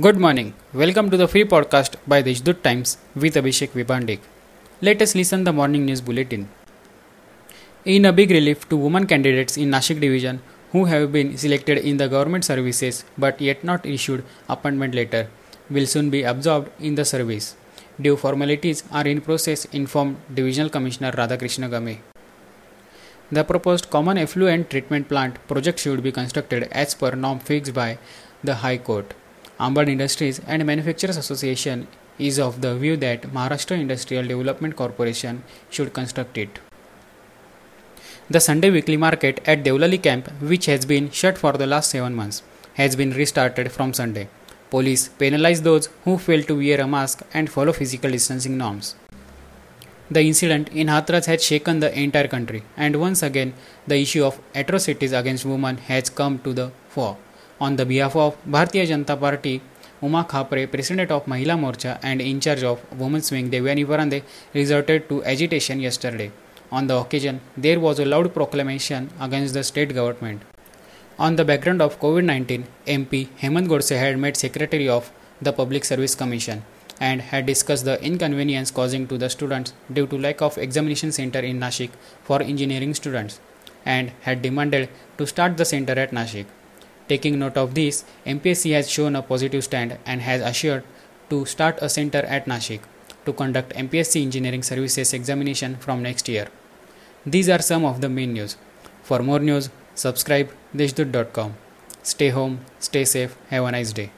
Good morning. Welcome to the free podcast by the Deshdoot Times with Abhishek Vipandik. Let us listen the morning news bulletin. In a big relief to women candidates in Nashik division who have been selected in the government services but yet not issued appointment letter will soon be absorbed in the service. Due formalities are in process informed Divisional Commissioner Radhakrishna Game. The proposed common effluent treatment plant project should be constructed as per norm fixed by the High Court. Ambad Industries and Manufacturers Association is of the view that Maharashtra Industrial Development Corporation should construct it. The Sunday weekly market at Devlali camp, which has been shut for the last 7 months, has been restarted from Sunday. Police penalize those who fail to wear a mask and follow physical distancing norms. The incident in Hathras has shaken the entire country, and once again, the issue of atrocities against women has come to the fore. On the behalf of Bharatiya Janata Party, Uma Khapre, President of Mahila Morcha and in charge of Women's Wing Devyani Farande, resorted to agitation yesterday. On the occasion, there was a loud proclamation against the state government. On the background of COVID 19, MP Hemant Godse had met Secretary of the Public Service Commission and had discussed the inconvenience causing to the students due to lack of examination center in Nashik for engineering students and had demanded to start the center at Nashik. Taking note of this, MPSC has shown a positive stand and has assured to start a center at Nashik to conduct MPSC engineering services examination from next year. These are some of the main news. For more news, subscribe deshdoot.com. Stay home, stay safe, have a nice day.